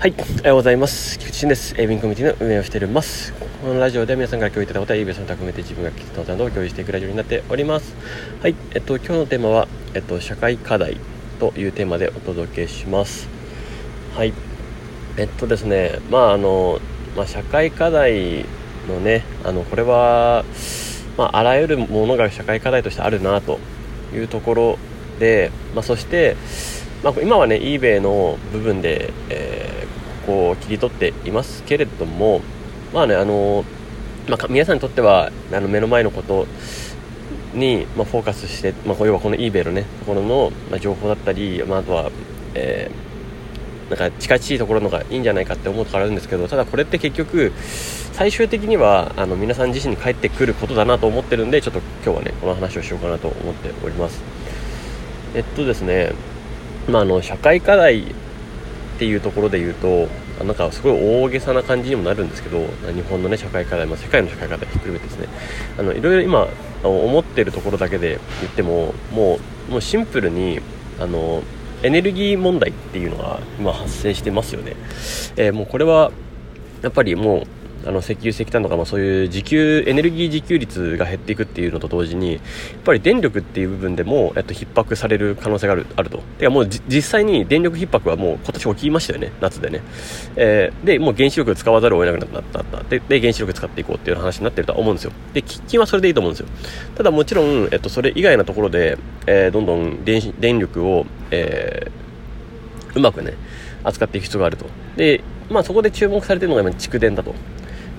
はい、おはようございます。菊池俊です。エビンコミュニティの運営をしております。このラジオでは皆さんから共有いただいたことや、イベントを含めて自分が聞いたことなどを共有していくラジオになっております。はい、えっと、今日のテーマは、えっと、社会課題というテーマでお届けします。はい、えっとですね、まあ、あの、まあ、社会課題のね、あの、これは、まあ、あらゆるものが社会課題としてあるなというところで、まあ、そして、まあ、今はね eBay の部分で、えー、ここを切り取っていますけれどもまあねあの、まあ、皆さんにとってはあの目の前のことに、まあ、フォーカスして、まあ、要はこの eBay のねところの、まあ、情報だったり、まあ、あとは、えー、なんか近しいところのがいいんじゃないかって思うところあるんですけどただこれって結局最終的にはあの皆さん自身に返ってくることだなと思ってるんでちょっと今日はねこの話をしようかなと思っております。えっとですねまあ、あの社会課題っていうところで言うとなんかすごい大げさな感じにもなるんですけど日本のね社会課題、まあ、世界の社会課題ひっくるめてですね。あのいろいろ今思ってるところだけで言ってももうもうシンプルにあのエネルギー問題っていうのが今発生してますよね、えー、もうこれはやっぱりもうあの石油石炭とか、まあ、そういう自給エネルギー自給率が減っていくっていうのと同時にやっぱり電力っていう部分でも、えっと、逼迫される可能性があるあると。てかもう実際に電力逼迫はもう今年起きましたよね夏でね、えー、でもう原子力使わざるを得なくなったったでで原子力使っていこうっていう話になってるとは思うんですよ。で喫緊はそれでいいと思うんですよ。ただもちろん、えっと、それ以外のところで、えー、どんどん電電力を、えー、うまくね扱っていく必要があると。でまあそこで注目されているのが今蓄電だと。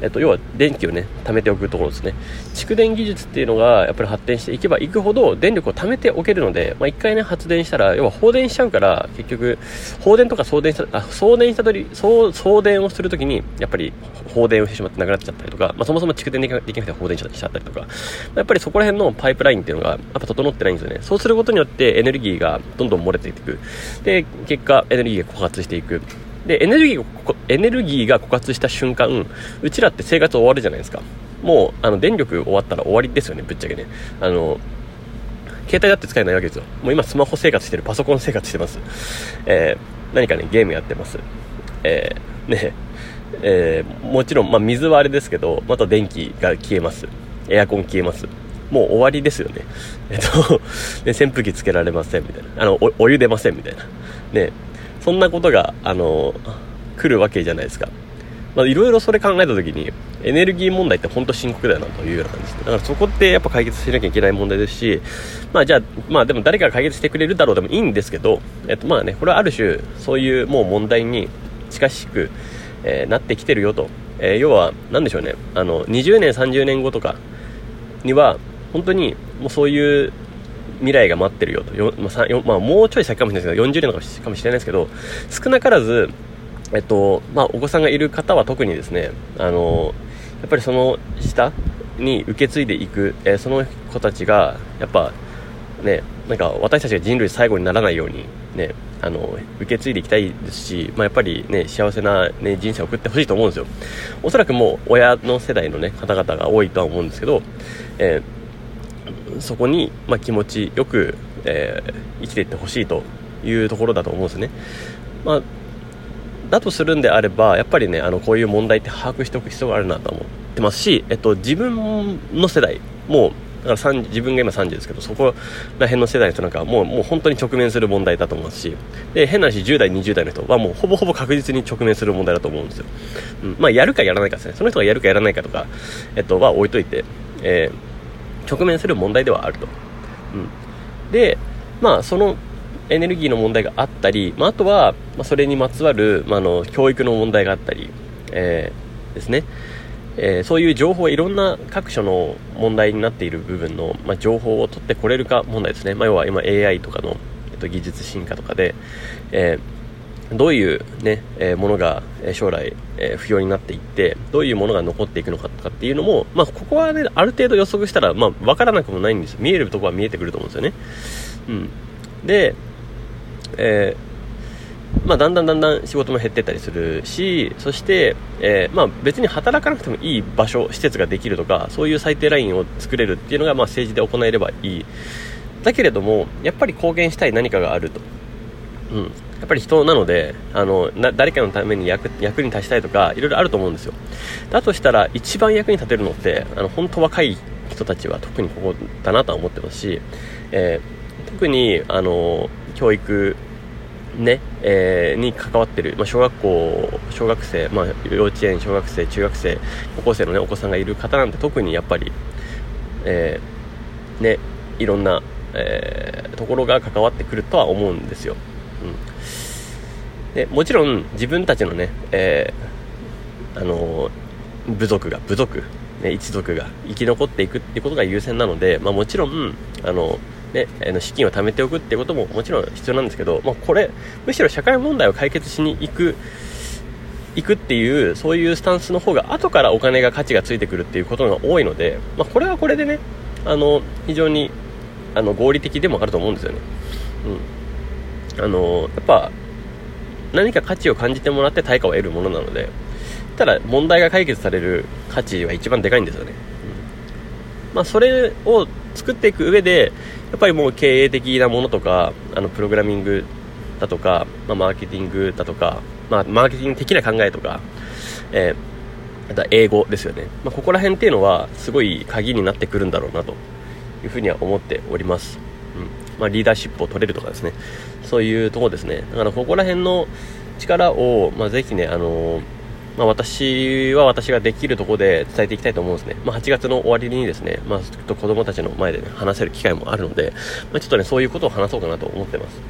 えっと、要は電気をね、貯めておくところですね。蓄電技術っていうのがやっぱり発展していけばいくほど電力を貯めておけるので、まあ、一回ね、発電したら、要は放電しちゃうから、結局、放電とか送電した、あ、送電したとり、送、送電をするときに、やっぱり放電をしてしまってなくなっちゃったりとか、まあ、そもそも蓄電できなくて放電しちゃったりとか、やっぱりそこら辺のパイプラインっていうのが、やっぱ整ってないんですよね。そうすることによってエネルギーがどんどん漏れていく。で、結果、エネルギーが枯渇していく。で、エネルギーが、エネルギーが枯渇した瞬間、うちらって生活終わるじゃないですか。もう、あの、電力終わったら終わりですよね、ぶっちゃけね。あの、携帯だって使えないわけですよ。もう今スマホ生活してる、パソコン生活してます。えー、何かね、ゲームやってます。えー、ね、えー、もちろん、まあ、水はあれですけど、また電気が消えます。エアコン消えます。もう終わりですよね。えっと、ね、扇風機つけられませんみたいな。あの、おお湯出ませんみたいな。ね、そんなことが、あの、来るわけじゃないですか。まあ、いろいろそれ考えた時に、エネルギー問題って本当深刻だよなというような感じで。だからそこってやっぱ解決しなきゃいけない問題ですし、まあじゃあ、まあでも誰かが解決してくれるだろうでもいいんですけど、えっとまあね、これはある種、そういうもう問題に近しく、えー、なってきてるよと。えー、要は、なんでしょうね、あの、20年、30年後とかには、本当にもうそういう未来が待ってるよと。よまあよまあ、もうちょい先かもしれないですけど、40年かもしれないですけど、少なからず、えっと、まあ、お子さんがいる方は特にですね、あの、やっぱりその下に受け継いでいく、えー、その子たちが、やっぱ、ね、なんか私たちが人類最後にならないように、ね、あの、受け継いでいきたいですし、まあ、やっぱりね、幸せな、ね、人生を送ってほしいと思うんですよ。おそらくもう親の世代のね、方々が多いとは思うんですけど、えーそこに、まあ、気持ちよく、えー、生きていってほしいというところだと思うんですね。まあ、だとするんであれば、やっぱりね、あの、こういう問題って把握しておく必要があるなと思ってますし、えっと、自分の世代もう、だから自分が今30ですけど、そこら辺の世代の人なんかはもう、もう本当に直面する問題だと思いますし、で、変な話、10代、20代の人はもうほぼほぼ確実に直面する問題だと思うんですよ。うん、まあ、やるかやらないかですね。その人がやるかやらないかとか、えっと、は置いといて、えー直面する問題ではあると。うん、で、まあ、そのエネルギーの問題があったり、まあ、あとは、まあ、それにまつわる、まあ、の教育の問題があったり、えー、ですね。えー、そういう情報いろんな各所の問題になっている部分の、まあ、情報を取ってこれるか問題ですね、ま、要は今 AI とかの、えっと、技術進化とかで、えーどういうね、えー、ものが将来、えー、不要になっていって、どういうものが残っていくのかとかっていうのも、まあ、ここはね、ある程度予測したら、まあ、わからなくもないんです見えるところは見えてくると思うんですよね。うん。で、えー、まあ、だんだんだんだん仕事も減ってったりするし、そして、え、まあ、別に働かなくてもいい場所、施設ができるとか、そういう最低ラインを作れるっていうのが、まあ、政治で行えればいい。だけれども、やっぱり貢献したい何かがあると。うん。やっぱり人なのであの誰かのために役役に立ちたいとかいろいろあると思うんですよだとしたら一番役に立てるのってあの本当若い人たちは特にここだなとは思ってますし、えー、特にあの教育ね、えー、に関わってる、まあ、小学校、小学生、まあ、幼稚園、小学生、中学生、高校生のね、お子さんがいる方なんて特にやっぱり、えー、ね、いろんな、えー、ところが関わってくるとは思うんですよ。うん。で、もちろん自分たちのね、えー、あの部族が、部族、ね、一族が生き残っていくっていうことが優先なので、まあ、もちろん、あの、ね、資金を貯めておくっていうことももちろん必要なんですけど、まあ、これ、むしろ社会問題を解決しに行く、行くっていう、そういうスタンスの方が後からお金が価値がついてくるっていうことが多いので、まあ、これはこれでね、あの、非常に、あの、合理的でもあると思うんですよね。うん。あの、やっぱ、何か価値を感じてもらって対価を得るものなので、ただ問題が解決される価値は一番でかいんですよね。うん、まあ、それを作っていく上で、やっぱりもう経営的なものとか、あの、プログラミングだとか、まあ、マーケティングだとか、まあ、マーケティング的な考えとか、えー、あとは英語ですよね。まあ、ここら辺っていうのは、すごい鍵になってくるんだろうな、というふうには思っております。うん。まあ、リーダーシップを取れるとかですね。そういうとこですね。だから、ここら辺の力を、まあ、ぜひね、あのーまあ、私は私ができるところで伝えていきたいと思うんですね。まあ、8月の終わりにですね、まあ、ちょっと子供たちの前で、ね、話せる機会もあるので、まあ、ちょっとね、そういうことを話そうかなと思ってます。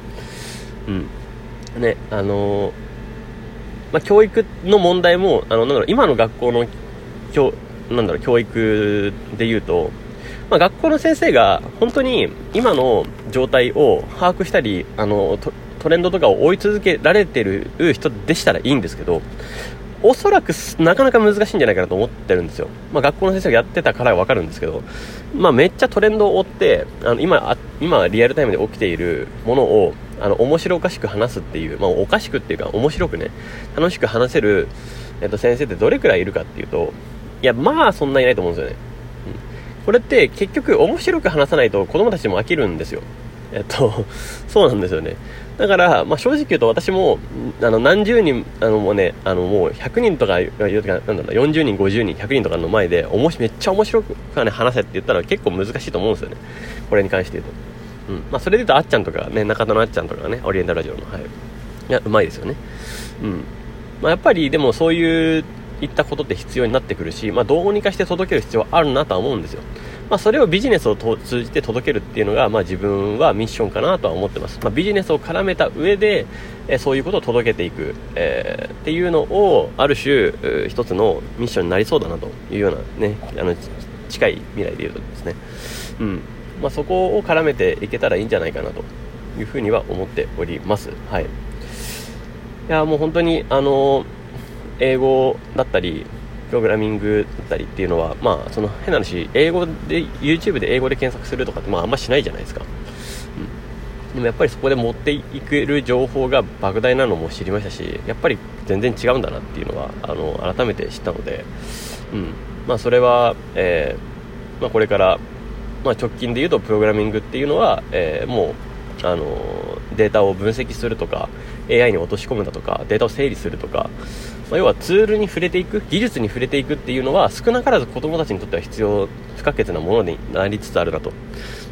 うん。ね、あのー、まあ、教育の問題も、あの、なんだろう、今の学校の教、なんだろう、教育で言うと、まあ、学校の先生が本当に今の状態を把握したり、あの、トレンドとかを追い続けられてる人でしたらいいんですけど、おそらくなかなか難しいんじゃないかなと思ってるんですよ。まあ、学校の先生がやってたからわかるんですけど、まあ、めっちゃトレンドを追って、あの今、今リアルタイムで起きているものを、あの、面白おかしく話すっていう、まあ、おかしくっていうか、面白くね、楽しく話せる、えっと、先生ってどれくらいいるかっていうと、いや、まあ、そんないないと思うんですよね。これって結局面白く話さないと子供たちも飽きるんですよ。えっと、そうなんですよね。だから、まあ、正直言うと私も、あの、何十人、あの、もうね、あの、もう100人とか、なんだろう、40人、50人、100人とかの前で、おもし、めっちゃ面白くね、話せって言ったら結構難しいと思うんですよね。これに関して言うと。うん。まあ、それで言うと、あっちゃんとかね、中田のあっちゃんとかね、オリエンタルラジオの、はい。いや、うまいですよね。うん。まあ、やっぱり、でもそういう、いったことって必要になってくるし、まあ、どうにかして届ける必要はあるなとは思うんですよ。まあ、それをビジネスを通じて届けるっていうのが、まあ、自分はミッションかなとは思ってます。まあ、ビジネスを絡めた上で、えそういうことを届けていく、えー、っていうのを、ある種、一つのミッションになりそうだなというようなね、あの、近い未来で言うとですね。うん。まあ、そこを絡めていけたらいいんじゃないかなというふうには思っております。はい。いや、もう本当に、あの、英語だったり、プログラミングだったりっていうのは、まあ、その変な話、英語で、YouTube で英語で検索するとかって、まあ、あんましないじゃないですか。うん。でもやっぱりそこで持っていける情報が莫大なのも知りましたし、やっぱり全然違うんだなっていうのは、あの、改めて知ったので、うん。まあ、それは、えー、まあ、これから、まあ、直近で言うとプログラミングっていうのは、えー、もう、あの、データを分析するとか、AI に落とし込むだとか、データを整理するとか、まあ、要はツールに触れていく、技術に触れていくっていうのは少なからず子供たちにとっては必要、不可欠なものになりつつあるなと。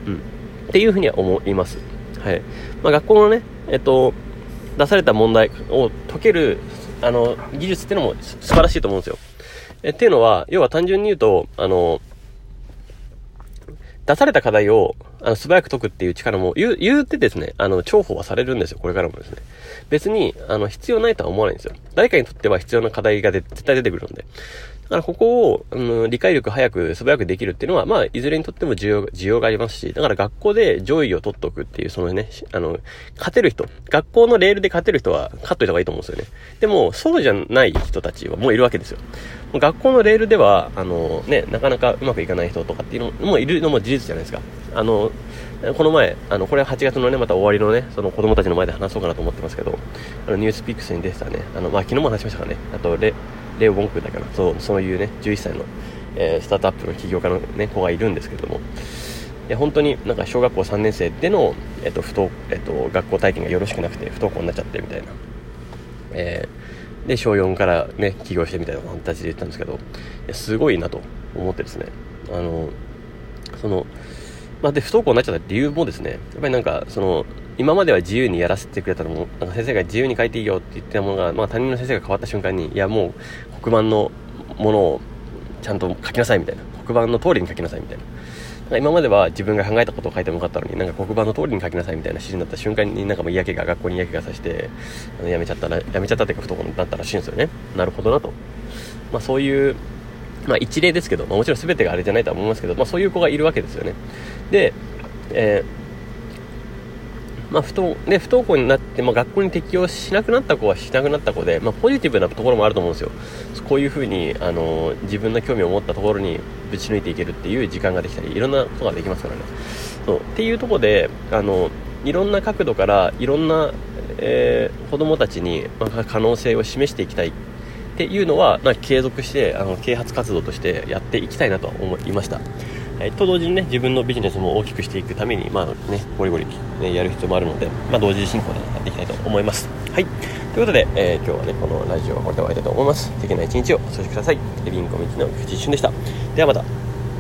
うん。っていうふうには思います。はい。まあ、学校のね、えっと、出された問題を解ける、あの、技術っていうのも素晴らしいと思うんですよ。え、っていうのは、要は単純に言うと、あの、出された課題を、あの、素早く解くっていう力も、言う、言うてですね、あの、重宝はされるんですよ、これからもですね。別に、あの、必要ないとは思わないんですよ。誰かにとっては必要な課題が絶対出てくるんで。だからここを、うん、理解力早く、素早くできるっていうのは、まあ、いずれにとっても需要、需要がありますし、だから学校で上位を取っておくっていう、そのね、あの、勝てる人、学校のレールで勝てる人は勝っといた方がいいと思うんですよね。でも、そうじゃない人たちはもういるわけですよ。学校のレールでは、あの、ね、なかなかうまくいかない人とかっていうのもいるのも事実じゃないですか。あの、この前、あの、これは8月のね、また終わりのね、その子供たちの前で話そうかなと思ってますけど、あの、ニュースピックスに出てたね、あの、まあ、昨日も話しましたからね、あと、レ、レオ・ボンクだから、そう、そういうね、11歳の、えー、スタートアップの起業家のね、子がいるんですけども、や本当になんか小学校3年生での、えっと不登えっと、学校体験がよろしくなくて不登校になっちゃってみたいな、えー、で小4からね起業してみたいな形で言ったんですけど。いやすごいなと思ってですね。あのそのまあ、で不登校になっちゃった理由もですねやっぱりなんかその今までは自由にやらせてくれたのもなんか先生が自由に書いていいよって言ってたものが、まあ、担任の先生が変わった瞬間にいやもう黒板のものをちゃんと書きなさいみたいな。黒板の通りに書きなさいみたいな。なんか今までは自分が考えたことを書いてもよかったのになんか黒板の通りに書きなさいみたいな指示になった瞬間になんかもう嫌気が学校に嫌気がさしてあのやめちゃったらやめちゃったっていうか不登校になったらしいんですよね。なるほどなと、まあ、そういうまあ一例ですけど、まあ、もちろん全てがあれじゃないとは思いますけど、まあ、そういう子がいるわけですよね。で、えーまあ、不登ね、不登校になって、まあ、学校に適応しなくなった子はしなくなった子で、まあ、ポジティブなところもあると思うんですよ。こういうふうに、あの自分の興味を持ったところにぶち抜いていけるっていう時間ができたりいろんなことができますからね。そう。っていうところであのいろんな角度からいろんな、えー、子供たちに、まあ、可能性を示していきたいっていうのは、まあ、継続してあの啓発活動としてやっていきたいなと思いました。えー、と同時にね自分のビジネスも大きくしていくためにまあねゴリゴリ、ね、やる必要もあるので、まあ、同時進行でやっていきたいと思います。はい。ということで、えー、今日はねこのラジオはこれで終わりたいと思います。素敵な一日をお過ごしください。エビンコミチの菊池一瞬でした。ではまた。